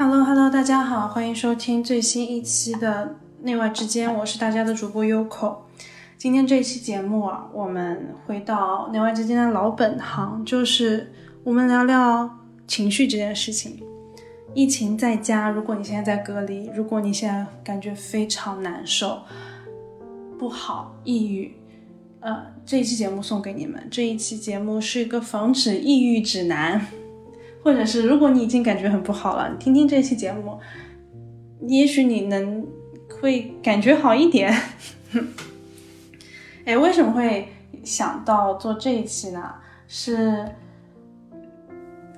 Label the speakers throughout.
Speaker 1: Hello Hello，大家好，欢迎收听最新一期的内外之间，我是大家的主播 Yoko。今天这一期节目啊，我们回到内外之间的老本行，就是我们聊聊情绪这件事情。疫情在家，如果你现在在隔离，如果你现在感觉非常难受、不好、抑郁，呃，这一期节目送给你们。这一期节目是一个防止抑郁指南，或者是如果你已经感觉很不好了，听听这期节目，也许你能会感觉好一点。哎，为什么会想到做这一期呢？是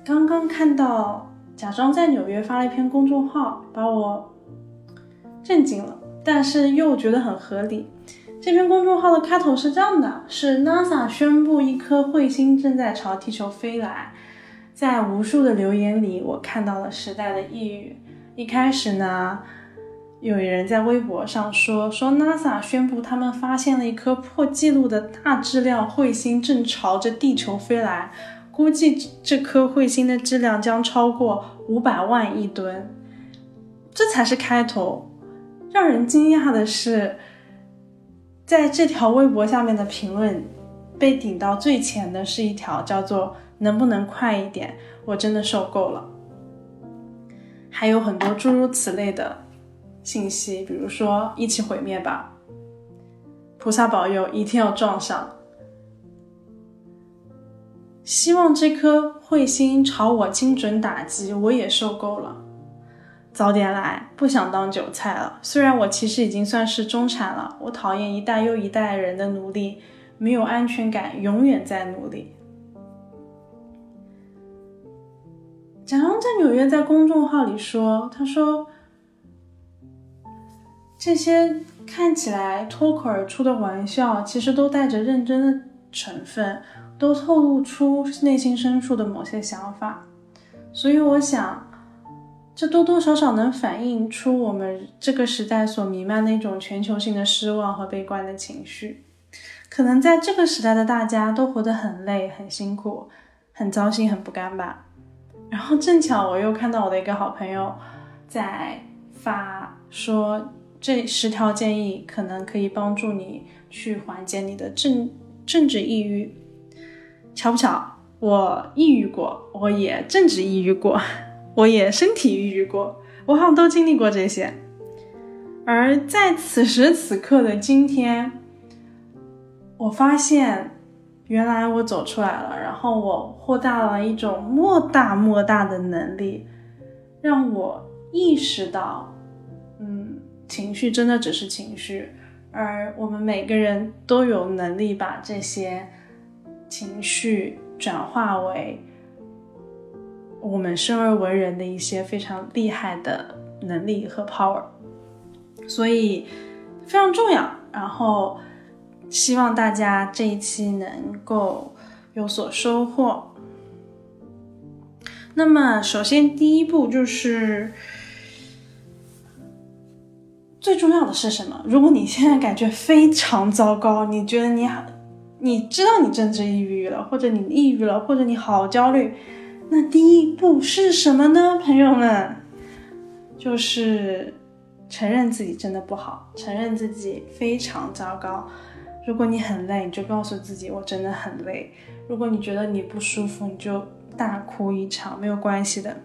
Speaker 1: 刚刚看到。假装在纽约发了一篇公众号，把我震惊了，但是又觉得很合理。这篇公众号的开头是这样的：是 NASA 宣布一颗彗星正在朝地球飞来。在无数的留言里，我看到了时代的抑郁。一开始呢，有人在微博上说说 NASA 宣布他们发现了一颗破纪录的大质量彗星正朝着地球飞来。估计这颗彗星的质量将超过五百万亿吨，这才是开头。让人惊讶的是，在这条微博下面的评论被顶到最前的是一条叫做“能不能快一点？我真的受够了。”还有很多诸如此类的信息，比如说“一起毁灭吧”，菩萨保佑，一定要撞上。希望这颗彗星朝我精准打击，我也受够了。早点来，不想当韭菜了。虽然我其实已经算是中产了，我讨厌一代又一代人的努力，没有安全感，永远在努力。蒋龙在纽约在公众号里说：“他说这些看起来脱口而出的玩笑，其实都带着认真的成分。”都透露出内心深处的某些想法，所以我想，这多多少少能反映出我们这个时代所弥漫的一种全球性的失望和悲观的情绪。可能在这个时代的大家都活得很累、很辛苦、很糟心、很不甘吧。然后正巧我又看到我的一个好朋友在发说，这十条建议可能可以帮助你去缓解你的政政治抑郁。巧不巧，我抑郁过，我也政治抑郁过，我也身体抑郁过，我好像都经历过这些。而在此时此刻的今天，我发现，原来我走出来了，然后我获得了一种莫大莫大的能力，让我意识到，嗯，情绪真的只是情绪，而我们每个人都有能力把这些。情绪转化为我们生而为人的一些非常厉害的能力和 power，所以非常重要。然后希望大家这一期能够有所收获。那么，首先第一步就是最重要的是什么？如果你现在感觉非常糟糕，你觉得你很。你知道你政治抑郁了，或者你抑郁了，或者你好焦虑，那第一步是什么呢，朋友们？就是承认自己真的不好，承认自己非常糟糕。如果你很累，你就告诉自己我真的很累。如果你觉得你不舒服，你就大哭一场，没有关系的。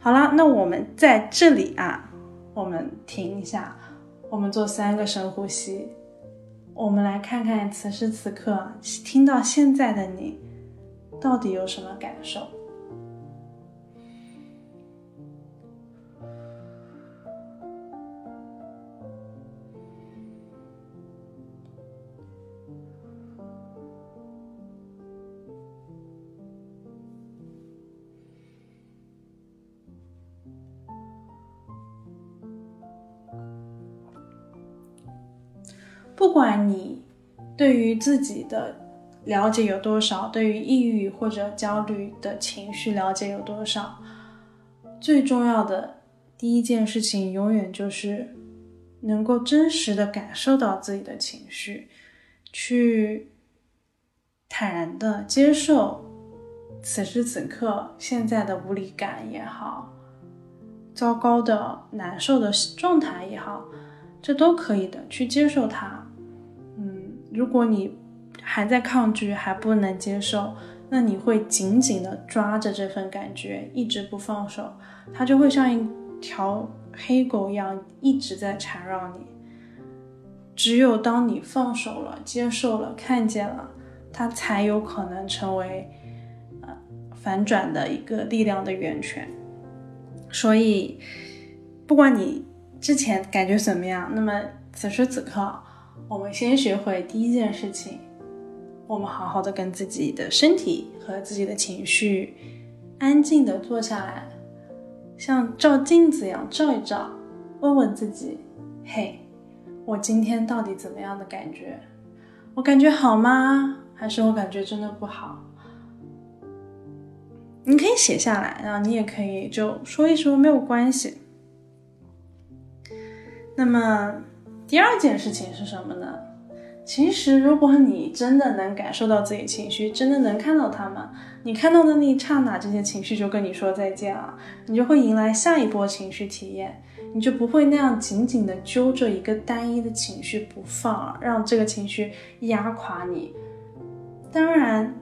Speaker 1: 好了，那我们在这里啊，我们停一下，我们做三个深呼吸。我们来看看此时此刻听到现在的你，到底有什么感受？不管你对于自己的了解有多少，对于抑郁或者焦虑的情绪了解有多少，最重要的第一件事情，永远就是能够真实的感受到自己的情绪，去坦然的接受此时此刻现在的无力感也好，糟糕的、难受的状态也好，这都可以的，去接受它。如果你还在抗拒，还不能接受，那你会紧紧的抓着这份感觉，一直不放手，它就会像一条黑狗一样一直在缠绕你。只有当你放手了、接受了、看见了，它才有可能成为呃反转的一个力量的源泉。所以，不管你之前感觉怎么样，那么此时此刻，我们先学会第一件事情，我们好好的跟自己的身体和自己的情绪安静的坐下来，像照镜子一样照一照，问问自己：嘿。我今天到底怎么样的感觉？我感觉好吗？还是我感觉真的不好？你可以写下来，然后你也可以就说一说，没有关系。那么第二件事情是什么呢？其实如果你真的能感受到自己情绪，真的能看到他们，你看到的那一刹那，这些情绪就跟你说再见了，你就会迎来下一波情绪体验。你就不会那样紧紧的揪着一个单一的情绪不放，让这个情绪压垮你。当然，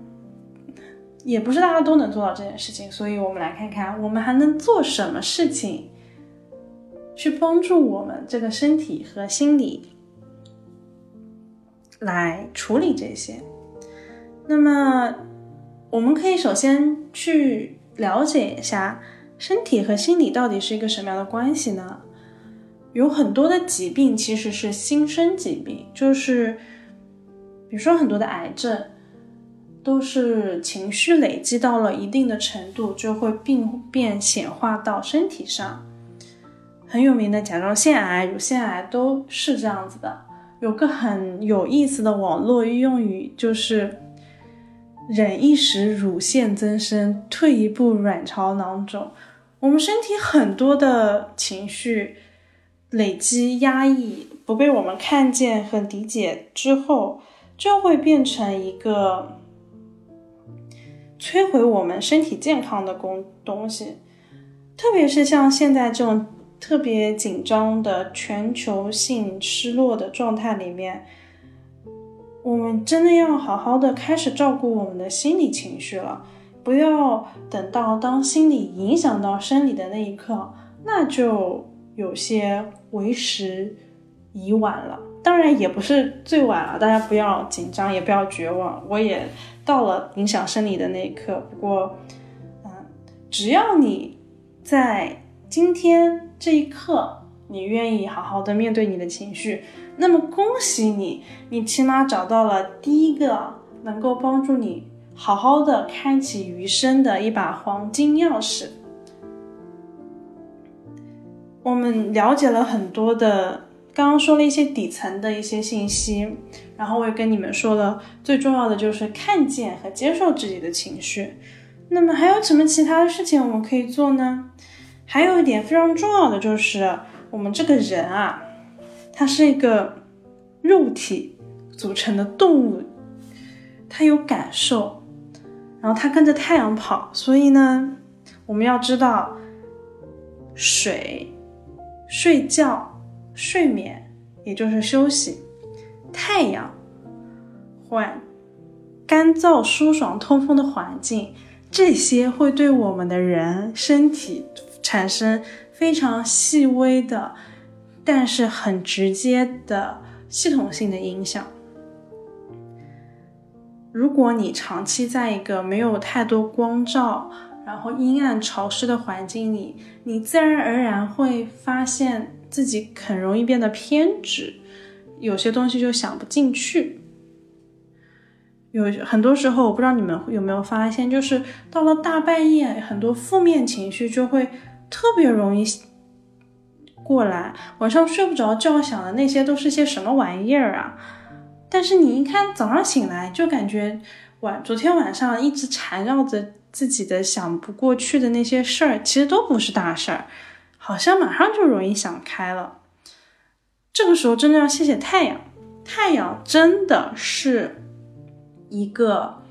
Speaker 1: 也不是大家都能做到这件事情，所以我们来看看，我们还能做什么事情，去帮助我们这个身体和心理来处理这些。那么，我们可以首先去了解一下。身体和心理到底是一个什么样的关系呢？有很多的疾病其实是心生疾病，就是比如说很多的癌症，都是情绪累积到了一定的程度，就会病变显化到身体上。很有名的甲状腺癌、乳腺癌都是这样子的。有个很有意思的网络用语，就是忍一时乳腺增生，退一步卵巢囊肿。我们身体很多的情绪累积、压抑，不被我们看见和理解之后，就会变成一个摧毁我们身体健康的工东西。特别是像现在这种特别紧张的全球性失落的状态里面，我们真的要好好的开始照顾我们的心理情绪了。不要等到当心理影响到生理的那一刻，那就有些为时已晚了。当然也不是最晚了，大家不要紧张，也不要绝望。我也到了影响生理的那一刻。不过，嗯，只要你在今天这一刻，你愿意好好的面对你的情绪，那么恭喜你，你起码找到了第一个能够帮助你。好好的开启余生的一把黄金钥匙。我们了解了很多的，刚刚说了一些底层的一些信息，然后我也跟你们说了，最重要的就是看见和接受自己的情绪。那么还有什么其他的事情我们可以做呢？还有一点非常重要的就是，我们这个人啊，他是一个肉体组成的动物，他有感受。然后它跟着太阳跑，所以呢，我们要知道，水、睡觉、睡眠，也就是休息；太阳，换干燥、舒爽、通风的环境，这些会对我们的人身体产生非常细微的，但是很直接的系统性的影响。如果你长期在一个没有太多光照，然后阴暗潮湿的环境里，你自然而然会发现自己很容易变得偏执，有些东西就想不进去。有很多时候，我不知道你们有没有发现，就是到了大半夜，很多负面情绪就会特别容易过来，晚上睡不着觉，想的那些都是些什么玩意儿啊？但是你一看早上醒来，就感觉晚昨天晚上一直缠绕着自己的想不过去的那些事儿，其实都不是大事儿，好像马上就容易想开了。这个时候真的要谢谢太阳，太阳真的是一个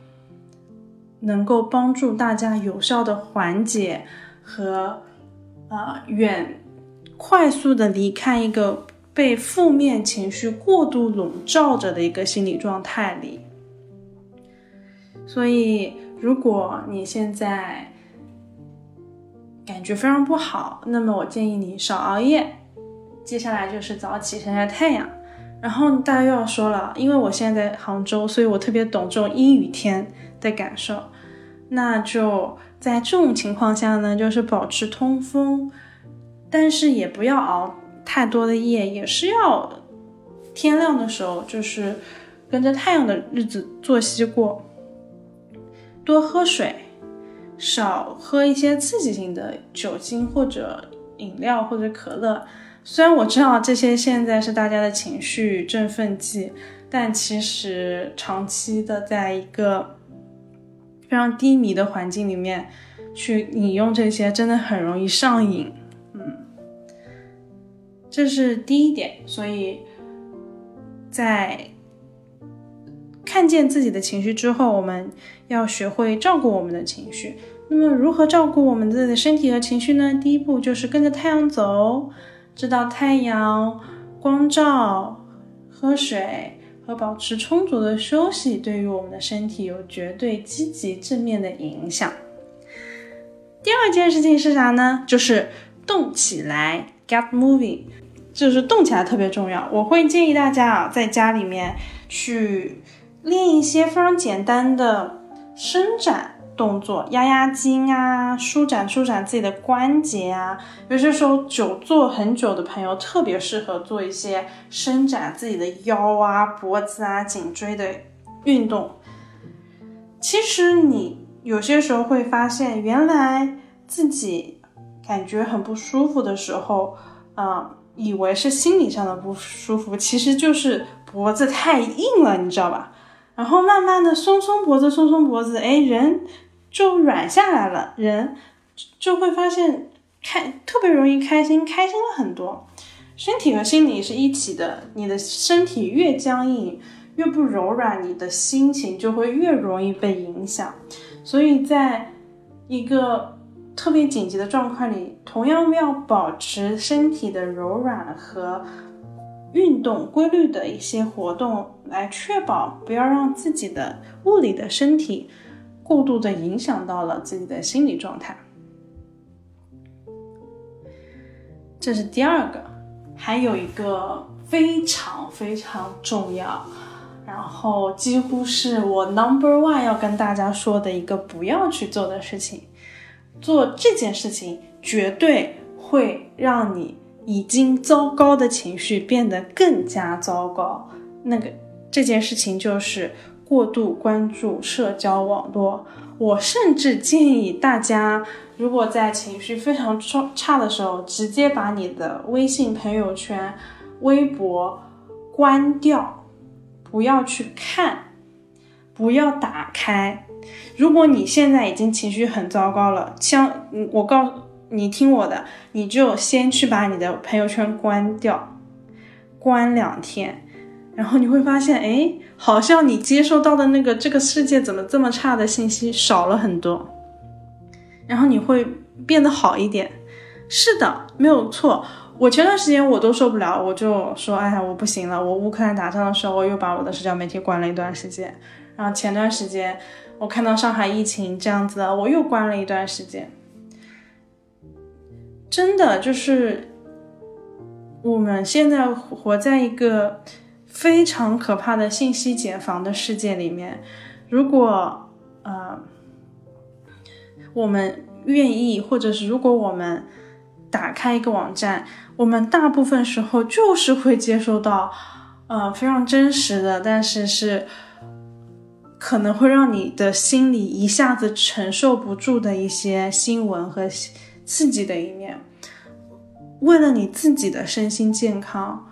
Speaker 1: 能够帮助大家有效的缓解和呃远快速的离开一个被负面情绪过度笼罩着的一个心理状态里。所以，如果你现在感觉非常不好，那么我建议你少熬夜。接下来就是早起晒晒太阳。然后大家又要说了，因为我现在在杭州，所以我特别懂这种阴雨天的感受。那就在这种情况下呢，就是保持通风，但是也不要熬太多的夜，也是要天亮的时候，就是跟着太阳的日子作息过。多喝水，少喝一些刺激性的酒精或者饮料或者可乐。虽然我知道这些现在是大家的情绪振奋剂，但其实长期的在一个非常低迷的环境里面去饮用这些，真的很容易上瘾。嗯，这是第一点。所以在看见自己的情绪之后，我们要学会照顾我们的情绪。那么，如何照顾我们自己的身体和情绪呢？第一步就是跟着太阳走。知道太阳光照、喝水和保持充足的休息对于我们的身体有绝对积极正面的影响。第二件事情是啥呢？就是动起来，get moving，就是动起来特别重要。我会建议大家啊，在家里面去练一些非常简单的伸展。动作压压筋啊，舒展舒展自己的关节啊。有些时候久坐很久的朋友特别适合做一些伸展自己的腰啊、脖子啊、颈椎的运动。其实你有些时候会发现，原来自己感觉很不舒服的时候，嗯，以为是心理上的不舒服，其实就是脖子太硬了，你知道吧？然后慢慢的松松脖子，松松脖子，哎，人。就软下来了，人就会发现开特别容易开心，开心了很多。身体和心理是一起的，你的身体越僵硬，越不柔软，你的心情就会越容易被影响。所以，在一个特别紧急的状况里，同样要保持身体的柔软和运动规律的一些活动，来确保不要让自己的物理的身体。过度的影响到了自己的心理状态，这是第二个。还有一个非常非常重要，然后几乎是我 number one 要跟大家说的一个不要去做的事情。做这件事情绝对会让你已经糟糕的情绪变得更加糟糕。那个这件事情就是。过度关注社交网络，我甚至建议大家，如果在情绪非常差差的时候，直接把你的微信朋友圈、微博关掉，不要去看，不要打开。如果你现在已经情绪很糟糕了，像我告诉你听我的，你就先去把你的朋友圈关掉，关两天。然后你会发现，哎，好像你接收到的那个这个世界怎么这么差的信息少了很多，然后你会变得好一点。是的，没有错。我前段时间我都受不了，我就说，哎呀，我不行了。我乌克兰打仗的时候，我又把我的社交媒体关了一段时间。然后前段时间我看到上海疫情这样子，我又关了一段时间。真的就是我们现在活在一个。非常可怕的信息茧房的世界里面，如果呃我们愿意，或者是如果我们打开一个网站，我们大部分时候就是会接收到呃非常真实的，但是是可能会让你的心里一下子承受不住的一些新闻和刺激的一面。为了你自己的身心健康。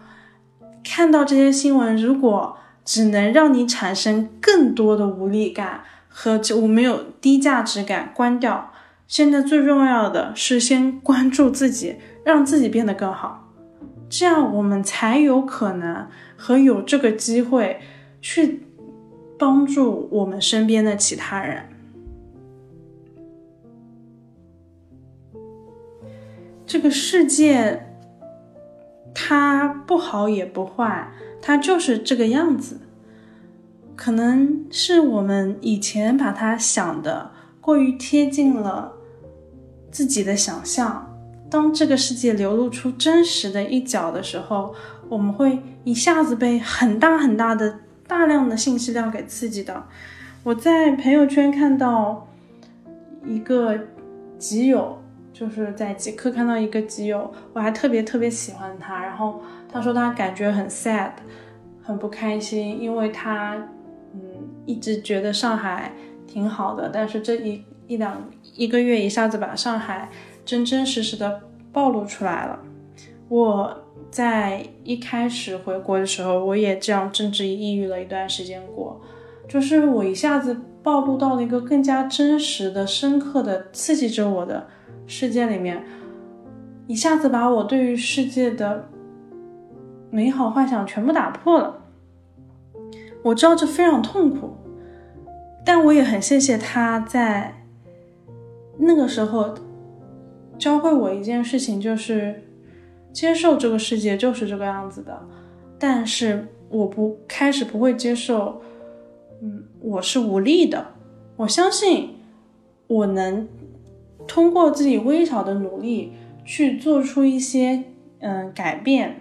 Speaker 1: 看到这些新闻，如果只能让你产生更多的无力感和我没有低价值感，关掉。现在最重要的是先关注自己，让自己变得更好，这样我们才有可能和有这个机会去帮助我们身边的其他人。这个世界它不好也不坏，它就是这个样子。可能是我们以前把它想的过于贴近了自己的想象，当这个世界流露出真实的一角的时候，我们会一下子被很大很大的大量的信息量给刺激到。我在朋友圈看到一个基友，就是在极客看到一个基友，我还特别特别喜欢他，然后他说他感觉很 sad，很不开心，因为他。嗯，一直觉得上海挺好的，但是这一一两一个月一下子把上海真真实实的暴露出来了。我在一开始回国的时候，我也这样政治抑郁了一段时间过，就是我一下子暴露到了一个更加真实的、深刻的刺激着我的世界里面，一下子把我对于世界的美好幻想全部打破了。我知道这非常痛苦，但我也很谢谢他在那个时候教会我一件事情，就是接受这个世界就是这个样子的。但是我不开始不会接受，嗯，我是无力的。我相信我能通过自己微小的努力去做出一些嗯改变。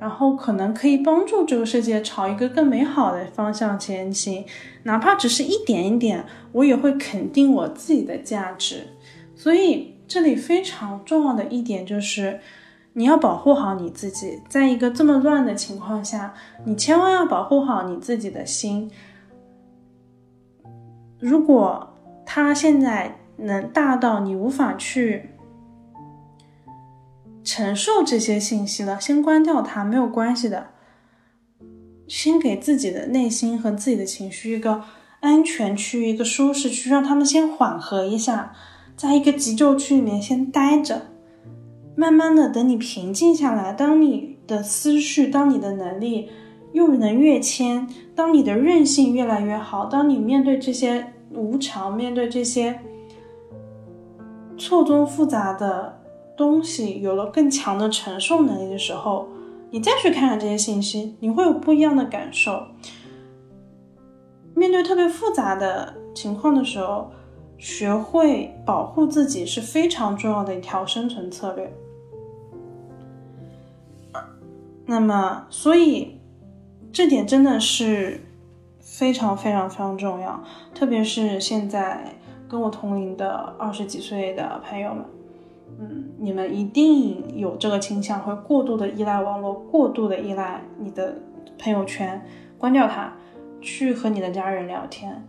Speaker 1: 然后可能可以帮助这个世界朝一个更美好的方向前行，哪怕只是一点一点，我也会肯定我自己的价值。所以这里非常重要的一点就是，你要保护好你自己，在一个这么乱的情况下，你千万要保护好你自己的心。如果他现在能大到你无法去。承受这些信息了，先关掉它，没有关系的。先给自己的内心和自己的情绪一个安全区，一个舒适区，让他们先缓和一下，在一个急救区里面先待着。慢慢的，等你平静下来，当你的思绪，当你的能力又能跃迁，当你的韧性越来越好，当你面对这些无常，面对这些错综复杂的。东西有了更强的承受能力的时候，你再去看看这些信息，你会有不一样的感受。面对特别复杂的情况的时候，学会保护自己是非常重要的一条生存策略。那么，所以这点真的是非常非常非常重要，特别是现在跟我同龄的二十几岁的朋友们。嗯，你们一定有这个倾向，会过度的依赖网络，过度的依赖你的朋友圈，关掉它，去和你的家人聊天，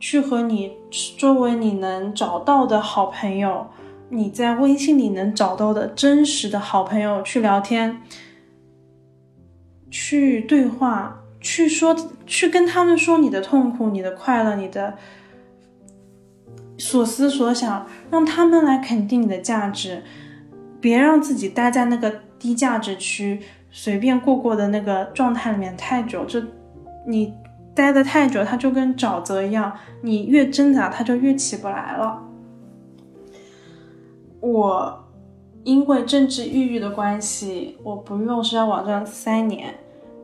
Speaker 1: 去和你周围你能找到的好朋友，你在微信里能找到的真实的好朋友去聊天，去对话，去说，去跟他们说你的痛苦、你的快乐、你的。所思所想，让他们来肯定你的价值，别让自己待在那个低价值区，随便过过的那个状态里面太久。这你待的太久，它就跟沼泽一样，你越挣扎，它就越起不来了。我因为政治抑郁的关系，我不用社交网站三年，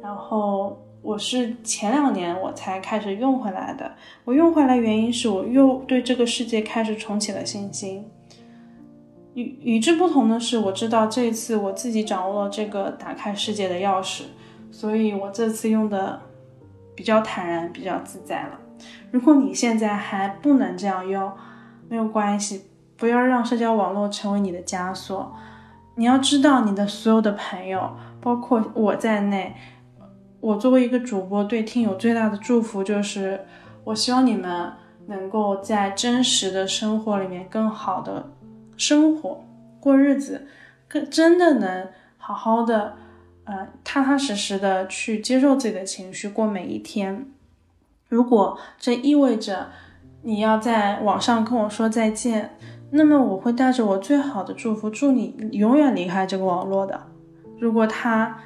Speaker 1: 然后。我是前两年我才开始用回来的。我用回来原因是我又对这个世界开始重启了信心。与与之不同的是，我知道这一次我自己掌握了这个打开世界的钥匙，所以我这次用的比较坦然，比较自在了。如果你现在还不能这样用，没有关系，不要让社交网络成为你的枷锁。你要知道，你的所有的朋友，包括我在内。我作为一个主播，对听友最大的祝福就是，我希望你们能够在真实的生活里面更好的生活过日子，更真的能好好的，呃，踏踏实实的去接受自己的情绪，过每一天。如果这意味着你要在网上跟我说再见，那么我会带着我最好的祝福，祝你永远离开这个网络的。如果他。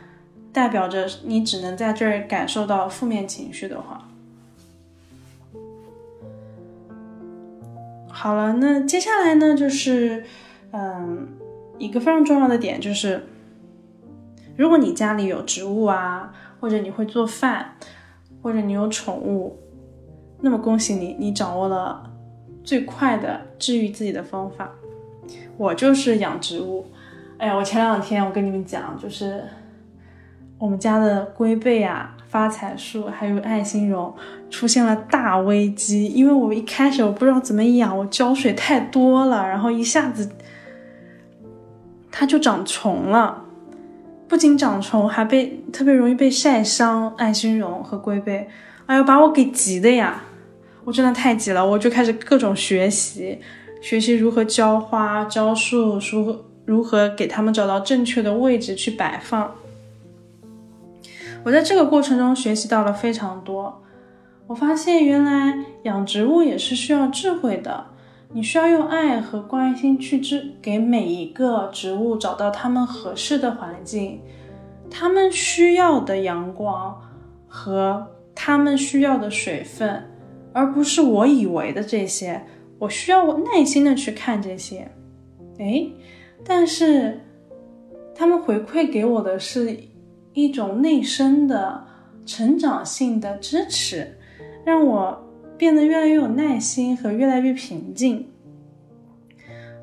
Speaker 1: 代表着你只能在这儿感受到负面情绪的话，好了，那接下来呢，就是，嗯，一个非常重要的点就是，如果你家里有植物啊，或者你会做饭，或者你有宠物，那么恭喜你，你掌握了最快的治愈自己的方法。我就是养植物。哎呀，我前两天我跟你们讲，就是我们家的龟背啊、发财树还有爱心榕出现了大危机，因为我一开始我不知道怎么养，我浇水太多了，然后一下子它就长虫了，不仅长虫，还被特别容易被晒伤。爱心榕和龟背，哎呦，把我给急的呀！我真的太急了，我就开始各种学习，学习如何浇花、浇树，如何。如何给他们找到正确的位置去摆放？我在这个过程中学习到了非常多。我发现原来养植物也是需要智慧的，你需要用爱和关心去支给每一个植物找到它们合适的环境，它们需要的阳光和它们需要的水分，而不是我以为的这些。我需要耐心的去看这些。诶。但是，他们回馈给我的是一种内生的成长性的支持，让我变得越来越有耐心和越来越平静。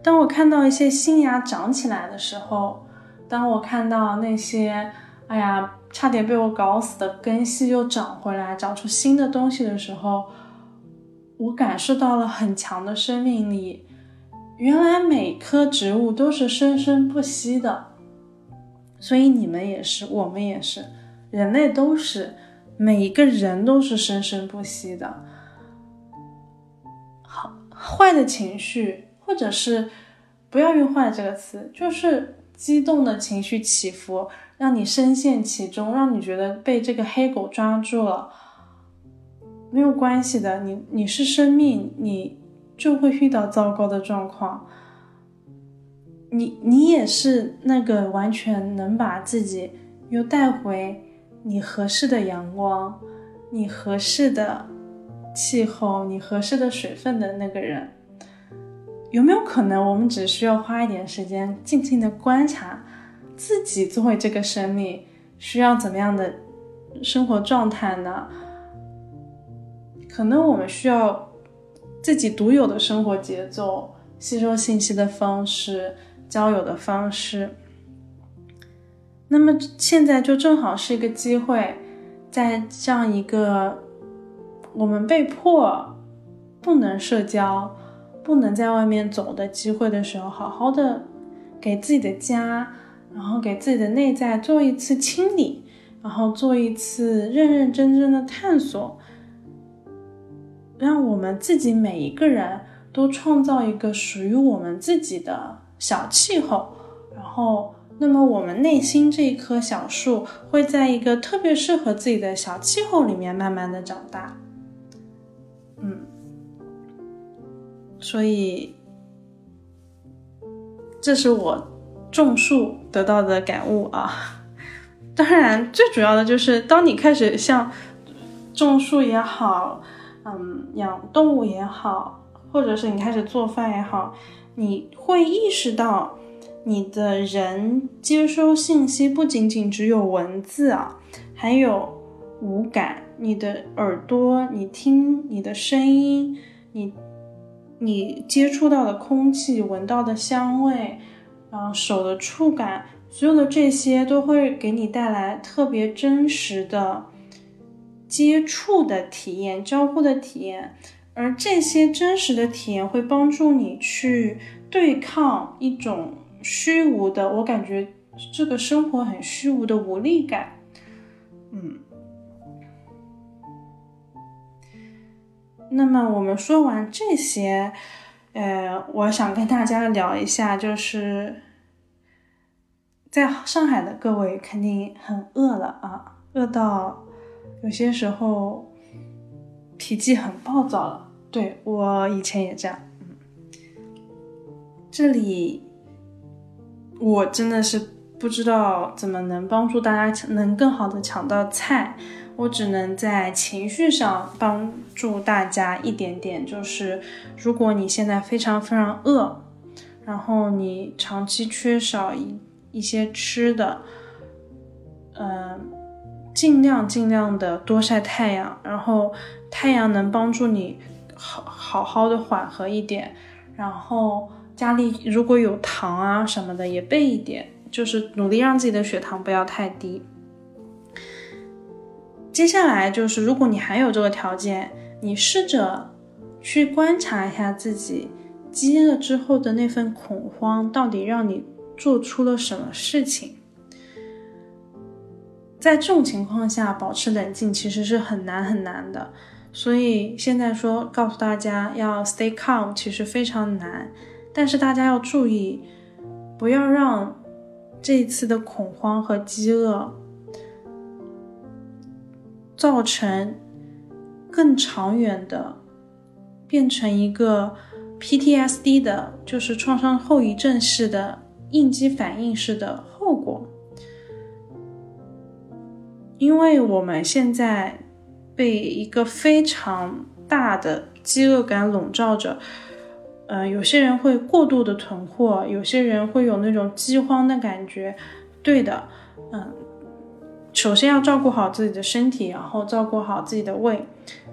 Speaker 1: 当我看到一些新芽长起来的时候，当我看到那些哎呀差点被我搞死的根系又长回来，长出新的东西的时候，我感受到了很强的生命力。原来每棵植物都是生生不息的，所以你们也是，我们也是，人类都是，每一个人都是生生不息的。好，坏的情绪，或者是不要用“坏”这个词，就是激动的情绪起伏，让你深陷其中，让你觉得被这个黑狗抓住了，没有关系的，你你是生命，你。就会遇到糟糕的状况。你你也是那个完全能把自己又带回你合适的阳光、你合适的气候、你合适的水分的那个人。有没有可能，我们只需要花一点时间，静静的观察自己作为这个生命需要怎么样的生活状态呢？可能我们需要。自己独有的生活节奏、吸收信息的方式、交友的方式。那么现在就正好是一个机会，在这样一个我们被迫不能社交、不能在外面走的机会的时候，好好的给自己的家，然后给自己的内在做一次清理，然后做一次认认真真的探索。让我们自己每一个人都创造一个属于我们自己的小气候，然后，那么我们内心这一棵小树会在一个特别适合自己的小气候里面慢慢的长大。嗯，所以，这是我种树得到的感悟啊。当然，最主要的就是当你开始像种树也好。嗯，养动物也好，或者是你开始做饭也好，你会意识到，你的人接收信息不仅仅只有文字啊，还有五感。你的耳朵，你听你的声音，你你接触到的空气，闻到的香味，然后手的触感，所有的这些都会给你带来特别真实的。接触的体验、交互的体验，而这些真实的体验会帮助你去对抗一种虚无的，我感觉这个生活很虚无的无力感。嗯，那么我们说完这些，呃，我想跟大家聊一下，就是在上海的各位肯定很饿了啊，饿到。有些时候脾气很暴躁了，对我以前也这样。这里我真的是不知道怎么能帮助大家能更好的抢到菜，我只能在情绪上帮助大家一点点。就是如果你现在非常非常饿，然后你长期缺少一一些吃的，嗯，尽量尽量的多晒太阳，然后太阳能帮助你好好好的缓和一点，然后家里如果有糖啊什么的也备一点，就是努力让自己的血糖不要太低。接下来就是，如果你还有这个条件，你试着去观察一下自己饥饿之后的那份恐慌，到底让你做出了什么事情。在这种情况下，保持冷静其实是很难很难的。所以现在说告诉大家要 stay calm，其实非常难。但是大家要注意，不要让这一次的恐慌和饥饿。造成更长远的，变成一个 PTSD 的，就是创伤后遗症式的应激反应式的后果。因为我们现在被一个非常大的饥饿感笼罩着，呃，有些人会过度的囤货，有些人会有那种饥荒的感觉。对的，嗯。首先要照顾好自己的身体，然后照顾好自己的胃，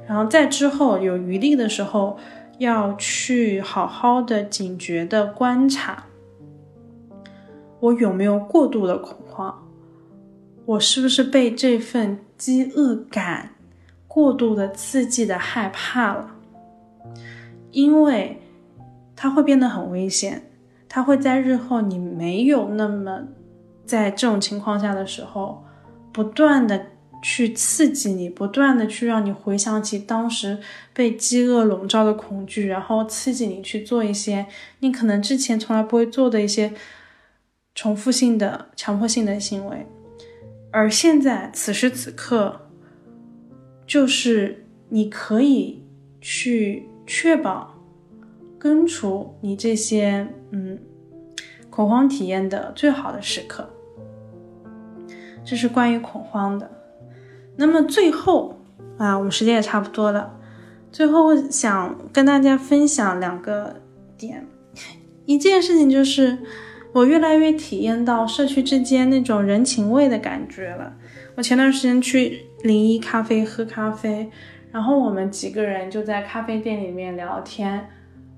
Speaker 1: 然后在之后有余力的时候，要去好好的警觉的观察，我有没有过度的恐慌，我是不是被这份饥饿感过度的刺激的害怕了？因为它会变得很危险，它会在日后你没有那么在这种情况下的时候。不断的去刺激你，不断的去让你回想起当时被饥饿笼罩的恐惧，然后刺激你去做一些你可能之前从来不会做的一些重复性的强迫性的行为。而现在此时此刻，就是你可以去确保根除你这些嗯恐慌体验的最好的时刻。这是关于恐慌的。那么最后啊，我们时间也差不多了。最后，想跟大家分享两个点。一件事情就是，我越来越体验到社区之间那种人情味的感觉了。我前段时间去零一咖啡喝咖啡，然后我们几个人就在咖啡店里面聊天。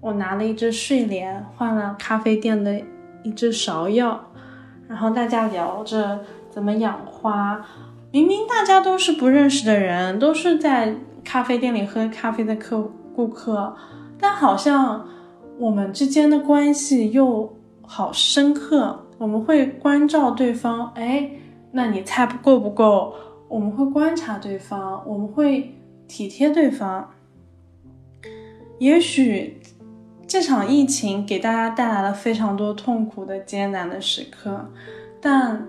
Speaker 1: 我拿了一支睡莲，换了咖啡店的一支芍药，然后大家聊着。怎么养花？明明大家都是不认识的人，都是在咖啡店里喝咖啡的客顾客，但好像我们之间的关系又好深刻。我们会关照对方，哎，那你菜不够不够？我们会观察对方，我们会体贴对方。也许这场疫情给大家带来了非常多痛苦的艰难的时刻，但。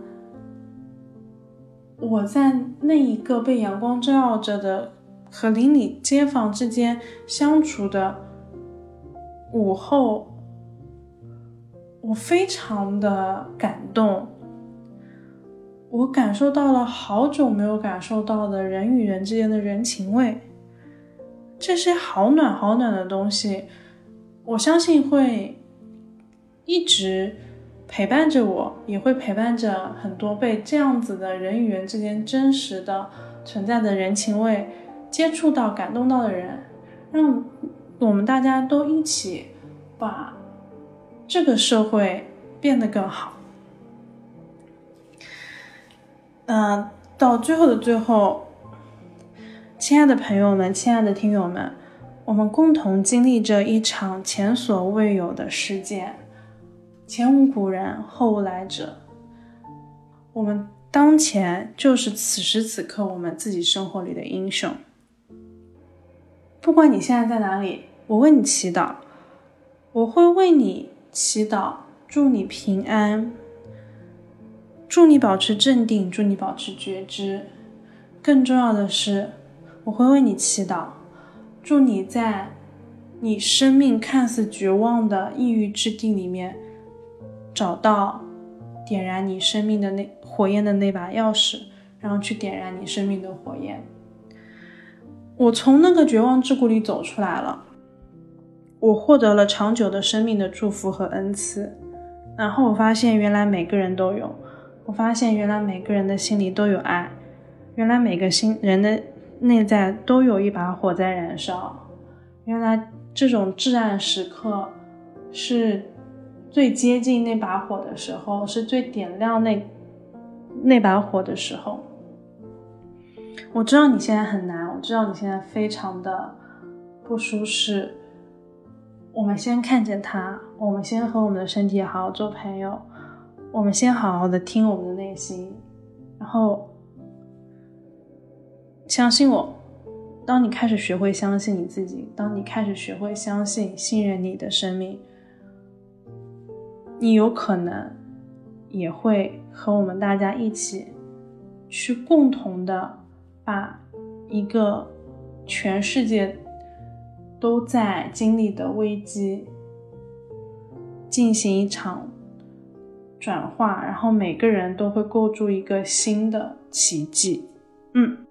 Speaker 1: 我在那一个被阳光照耀着的和邻里街坊之间相处的午后，我非常的感动。我感受到了好久没有感受到的人与人之间的人情味，这些好暖好暖的东西，我相信会一直。陪伴着我，也会陪伴着很多被这样子的人与人之间真实的存在的人情味接触到、感动到的人，让我们大家都一起把这个社会变得更好。嗯，到最后的最后，亲爱的朋友们，亲爱的听友们，我们共同经历着一场前所未有的事件。前无古人，后无来者。我们当前就是此时此刻我们自己生活里的英雄。不管你现在在哪里，我为你祈祷，我会为你祈祷，祝你平安，祝你保持镇定，祝你保持觉知。更重要的是，我会为你祈祷，祝你在你生命看似绝望的抑郁之地里面。找到点燃你生命的那火焰的那把钥匙，然后去点燃你生命的火焰。我从那个绝望之谷里走出来了，我获得了长久的生命的祝福和恩赐。然后我发现，原来每个人都有。我发现，原来每个人的心里都有爱。原来每个心人的内在都有一把火在燃烧。原来这种至暗时刻，是最接近那把火的时候，是最点亮那那把火的时候。我知道你现在很难，我知道你现在非常的不舒适。我们先看见它，我们先和我们的身体好好做朋友，我们先好好的听我们的内心，然后相信我。当你开始学会相信你自己，当你开始学会相信、信任你的生命，你有可能也会和我们大家一起去共同的把一个全世界都在经历的危机进行一场转化，然后每个人都会构筑一个新的奇迹。嗯。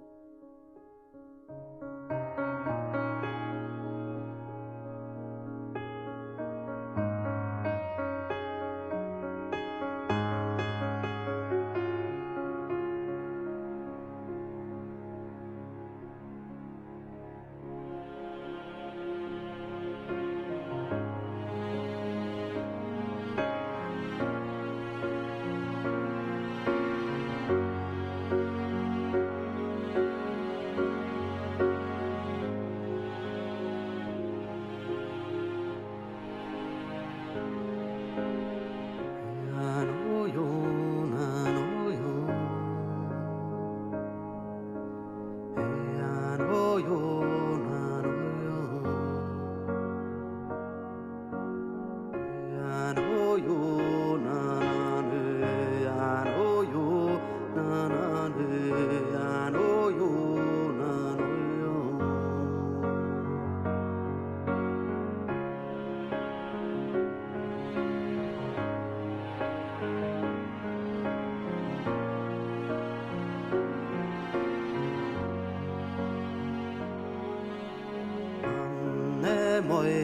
Speaker 1: amor.